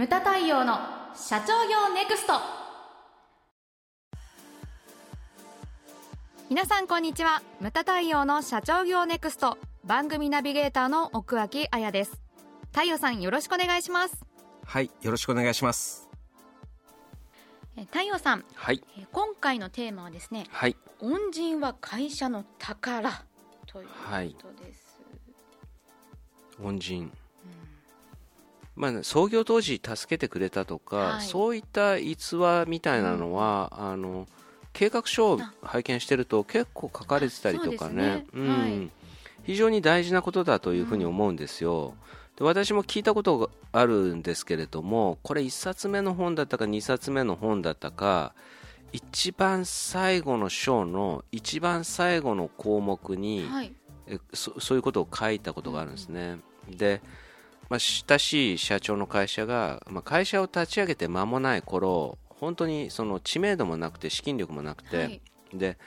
ムタ太陽の社長業ネクスト。皆さんこんにちは。ムタ太陽の社長業ネクスト。番組ナビゲーターの奥脇彩です。太陽さんよろしくお願いします。はいよろしくお願いします。え太陽さん。はい。え今回のテーマはですねはい。恩人は会社の宝というはいことです、恩人、まあね、創業当時助けてくれたとか、はい。そういった逸話みたいなのは、あの計画書を拝見してると結構書かれてたりとかね。そうですね。はい。ん非常に大事なことだというふうに思うんですよ、で私も聞いたことがあるんですけれどもこれ1冊目の本だったか2冊目の本だったか一番最後の章の一番最後の項目に、はい。えそそういうことを書いたことがあるんですね、で、まあ、親しい社長の会社が、まあ、会社を立ち上げて間もない頃本当にその知名度もなくて資金力もなくて、はい。で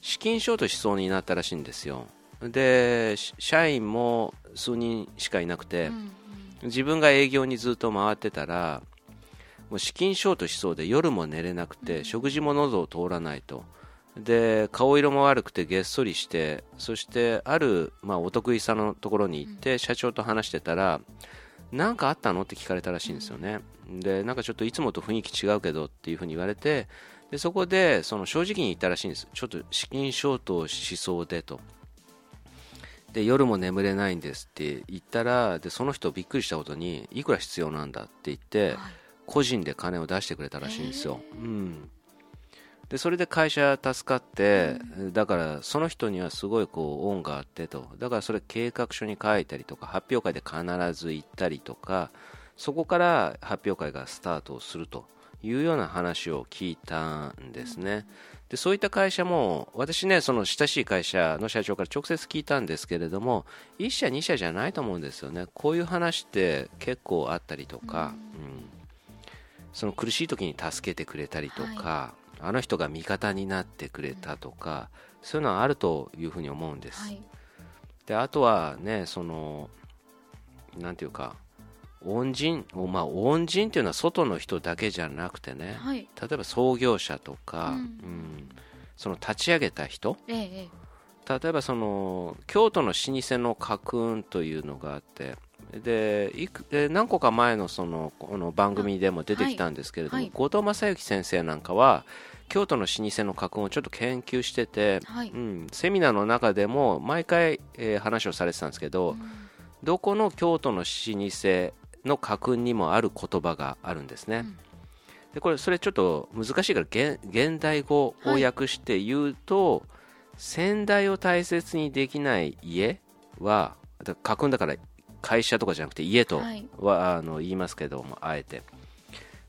資金ショートしそうになったらしいんですよ。でし社員も数人しかいなくて、うん自分が営業にずっと回ってたらもう資金ショートしそうで夜も寝れなくて、食事も喉を通らないとで顔色も悪くてげっそりしてそしてある、まあ、お得意さんのところに行って、社長と話してたら何かあったの？って聞かれたらしいんですよね、でなんかちょっといつもと雰囲気違うけどっていうふうに言われてでそこでその正直に言ったらしいんです。ちょっと資金ショートをしそうでと。で夜も眠れないんですって言ったらでその人びっくりしたことにいくら必要なんだって言って、はい。個人で金を出してくれたらしいんですよ、うん、でそれで会社助かって、だからその人にはすごいこう恩があってと。だからそれ計画書に書いたりとか発表会で必ず行ったりとかそこから発表会がスタートをするというような話を聞いたんですね、でそういった会社も私ねその親しい会社の社長から直接聞いたんですけれども1社2社じゃないと思うんですよね。こういう話って結構あったりとか、うん。その苦しい時に助けてくれたりとか、あの人が味方になってくれたとか、そういうのはあるというふうに思うんです、はい。であとはねそのなんていうか恩人まあ恩人っていうのは外の人だけじゃなくてね、はい。例えば創業者とか、うん。うんその立ち上げた人。えええ例えばその京都の老舗の家訓というのがあってでいくで何個か前のそのこの番組でも出てきたんですけれども、はい。はい後藤正幸先生なんかは京都の老舗の家訓をちょっと研究してて、はい。うん、セミナーの中でも毎回、えー話をされてたんですけど、どこの京都の老舗の家訓にもある言葉があるんですね。うん。でこれそれちょっと難しいから現現代語を訳して言うと、先代を大切にできない家はだ家訓だから会社とかじゃなくて家とはあの言いますけどもあえて。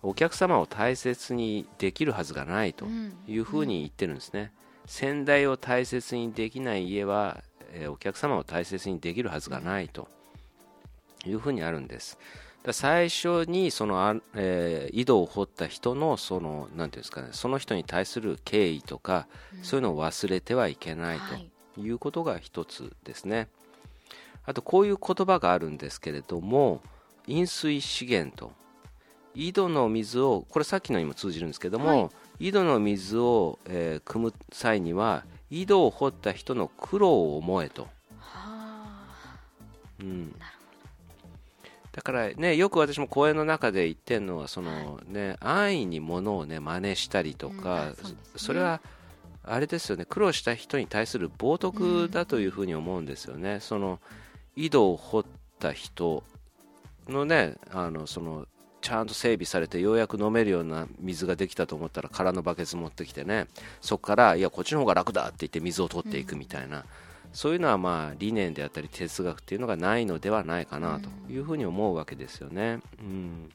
お客様を大切にできるはずがないとうん。いうふうに言ってるんですね、先代を大切にできない家は、えーお客様を大切にできるはずがないというふうにあるんです。最初にその、あえー井戸を掘った人のそのなんていうんですかねその人に対する敬意とか、そういうのを忘れてはいけないということが一つですね、あとこういう言葉があるんですけれども飲水資源と。井戸の水をこれさっきのにも通じるんですけども、はい。井戸の水を、えー汲む際には井戸を掘った人の苦労を思えと、はあ。うん。だからねよく私も講演の中で言ってるのはその、ね安易にものをね真似したりとうんか、うですね。それはあれですよね。苦労した人に対する冒涜だというふうに思うんですよね、その井戸を掘った人のねあのそのちゃんと整備されてようやく飲めるような水ができたと思ったら空のバケツ持ってきてねそこからいやこっちの方が楽だって言って水を取っていくみたいな、そういうのはまあ理念であったり哲学っていうのがないのではないかなというふうに思うわけですよね。うん、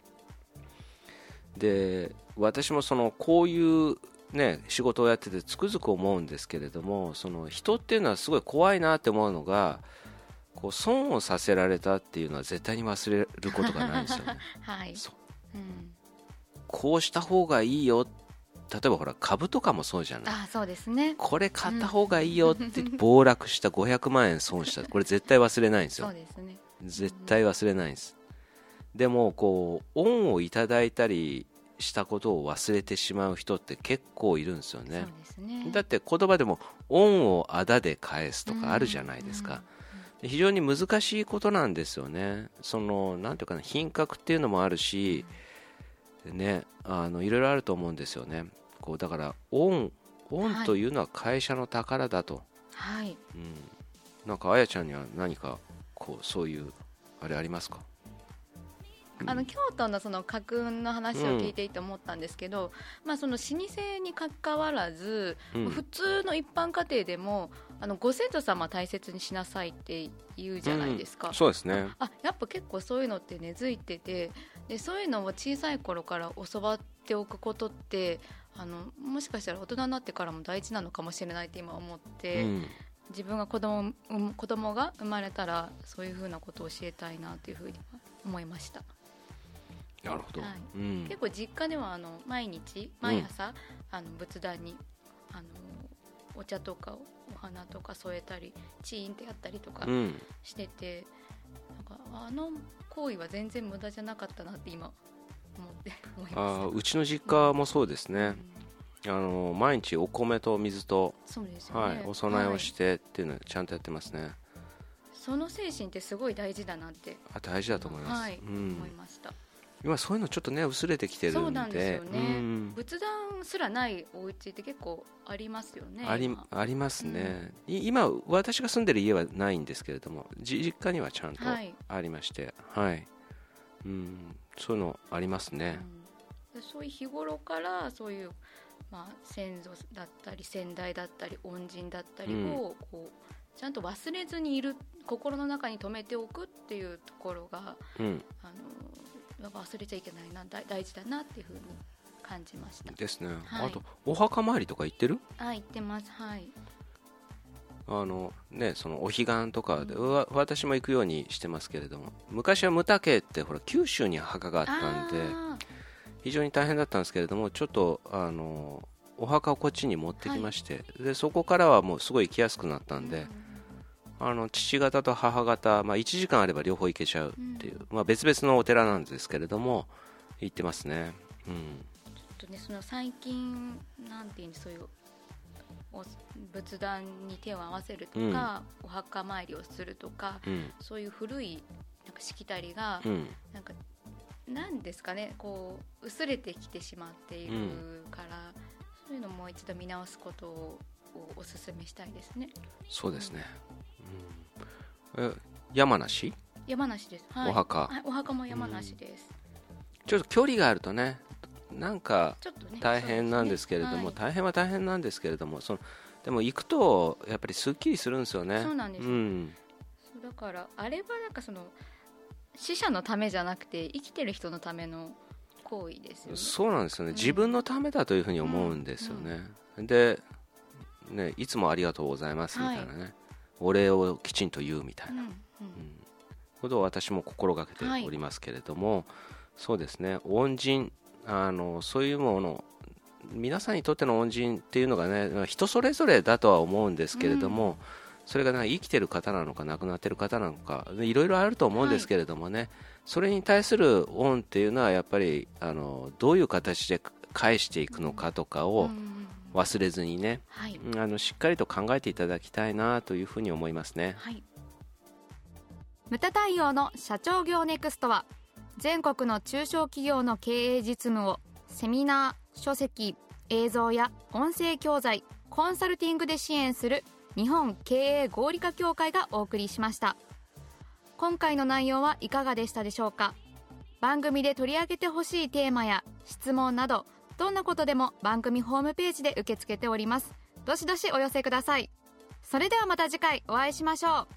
で私もそのこういうね、仕事をやっててつくづく思うんですけれどもその人っていうのはすごい怖いなって思うのがこう損をさせられたっていうのは絶対に忘れることがないんですよね。はい。そう。うん。こうした方がいいよ。例えばほら株とかもそうじゃない。あそうですね。これ買った方がいいよって暴落した500万円損した。これ絶対忘れないんですよ。そうですね。絶対忘れないんです。でもこう恩をいただいたりしたことを忘れてしまう人って結構いるんですよね。そうですね。だって言葉でも恩をあだで返すとかあるじゃないですか、で非常に難しいことなんですよね。そのなんていうかな品格っていうのもあるし、ねあのいろいろあると思うんですよね。こうだから恩恩というのは会社の宝だと、はい。うん、なんかあやちゃんには何かこうそういうあれありますか？あの京都のその家訓の話を聞いていて思ったんですけど、まあ、その老舗にかかわらず、うん。普通の一般家庭でもあのご先祖様大切にしなさいって言うじゃないですか、うん。そうですね。あやっぱ結構そういうのって根付いててでそういうのを小さい頃から教わっておくことってあのもしかしたら大人になってからも大事なのかもしれないって今思って、うん。自分が子供うん子供が生まれたらそういうふうなことを教えたいなというふうに思いました。なるほど、はい。うん。結構実家ではあの毎日毎朝、あの仏壇にあのお茶とかお花とか添えたりチーンってやったりとかうん。してて、なんかあの行為は全然無駄じゃなかったなって今思って思いあまーうちの実家もそうですす、ね、うん。あの毎日お米と水と、ね、はい、お供えをしはい。てっていうのをちゃんとやってますね、その精神ってすごい大事だなって。あ大事だと思います、はい。うん。思いま今そういうのちょっとね薄れてきてるんで。そうなんですよね、うん。仏壇すらないお家って結構ありますよねあり今。ありますね、い今私が住んでる家はないんですけれどもじ実家にはちゃんとはい。ありましてはい、うん、そういうのありますね、うん、そういう日頃からそういう、まあ、先祖だったり先代だったり恩人だったりをこうちゃんと忘れずにいる心の中に留めておくっていうところがうん。あの忘れちゃいけないな大大事だなっていうふうに感じました。ですね、はい。あとお墓参りとか行ってる？あ言ってます。はい。あのね、そのお彼岸とかで、うわ私も行くようにしてますけれども昔は牟田家ってほら九州に墓があったんであ非常に大変だったんですけれどもちょっとあのお墓をこっちに持ってきまして、でそこからはもうすごい行きやすくなったーんで、あの父方と母方、まあ、1時間あれば両方行けちゃうっていう、まあ、別々のお寺なんですけれども行ってますね、うん、ちょっとねその最近なんていうそういうお仏壇に手を合わせるとか、お墓参りをするとかうん。そういう古いなんかしきたりが、うん。なんかなんですかねこう薄れてきてしまっているから、そういうのをもう一度見直すことをお勧めしたいですね。そうですね、山梨？山梨です、はい、お墓。はいお墓も山梨です、ちょっと距離があるとねなんか大変なんですけれども、そうですね。大変は大変なんですけれどもそのでも行くとやっぱりすっきりするんですよね。そうなんですうだからあれはなんかその死者のためじゃなくて生きてる人のための行為ですよね。そうなんですよね、うん。自分のためだというふうに思うんですよね、でねいつもありがとうございますみたいなね、お礼をきちんと言うみたいな、うんうん。ことを私も心がけておりますけれども、そうですね。恩人あのそういうもの皆さんにとっての恩人っていうのがね人それぞれだとは思うんですけれども、それが、ね、生きてる方なのか亡くなってる方なのかいろいろあると思うんですけれどもね、それに対する恩っていうのはやっぱりあのどういう形で返していくのかとかをうんうん忘れずにね、はい。あのしっかりと考えていただきたいなというふうに思いますね。はい。ムタ太陽の社長業ネクストは全国の中小企業の経営実務をセミナー書籍映像や音声教材コンサルティングで支援する日本経営合理化協会がお送りしました。今回の内容はいかがでしたでしょうか？番組で取り上げてほしいテーマや質問などどんなことでも番組ホームページで受け付けております。どしどしお寄せください。それではまた次回お会いしましょう。